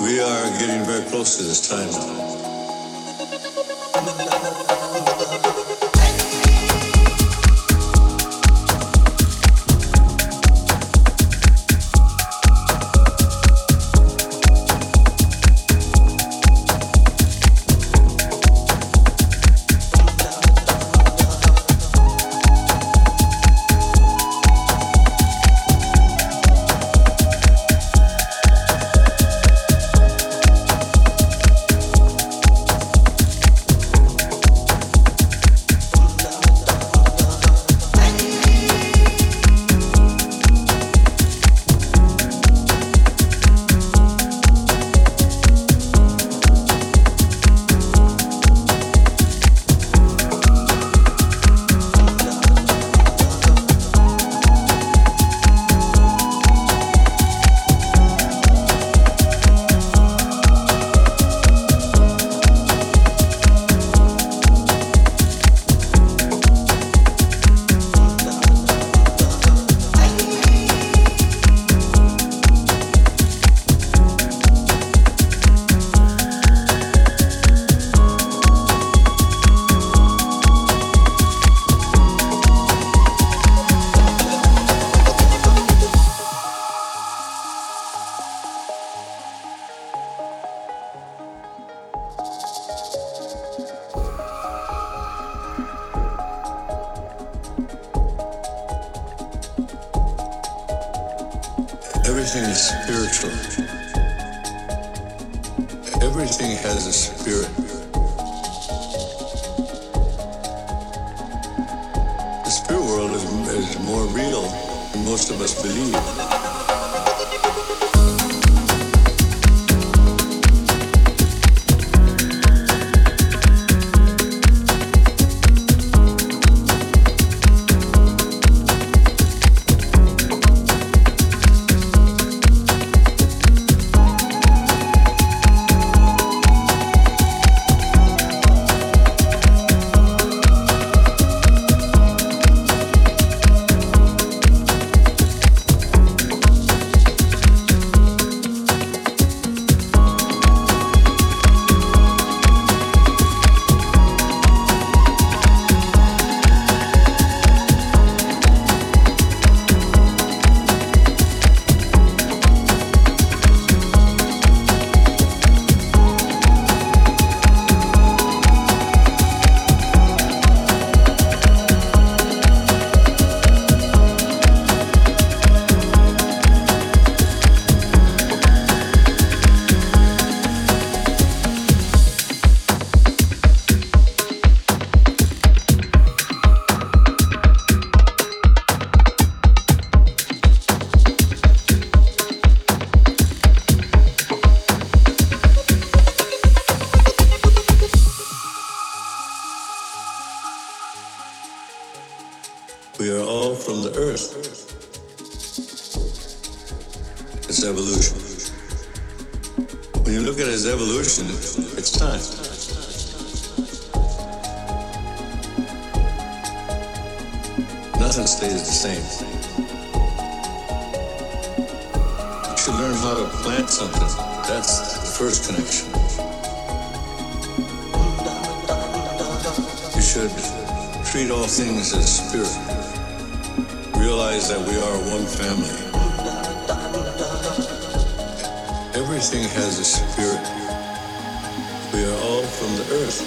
We are getting very close to this time now. same. You should learn how to plant something. That's the first connection. You should treat all things as spirit. Realize that we are one family. Everything has a spirit. We are all from the earth.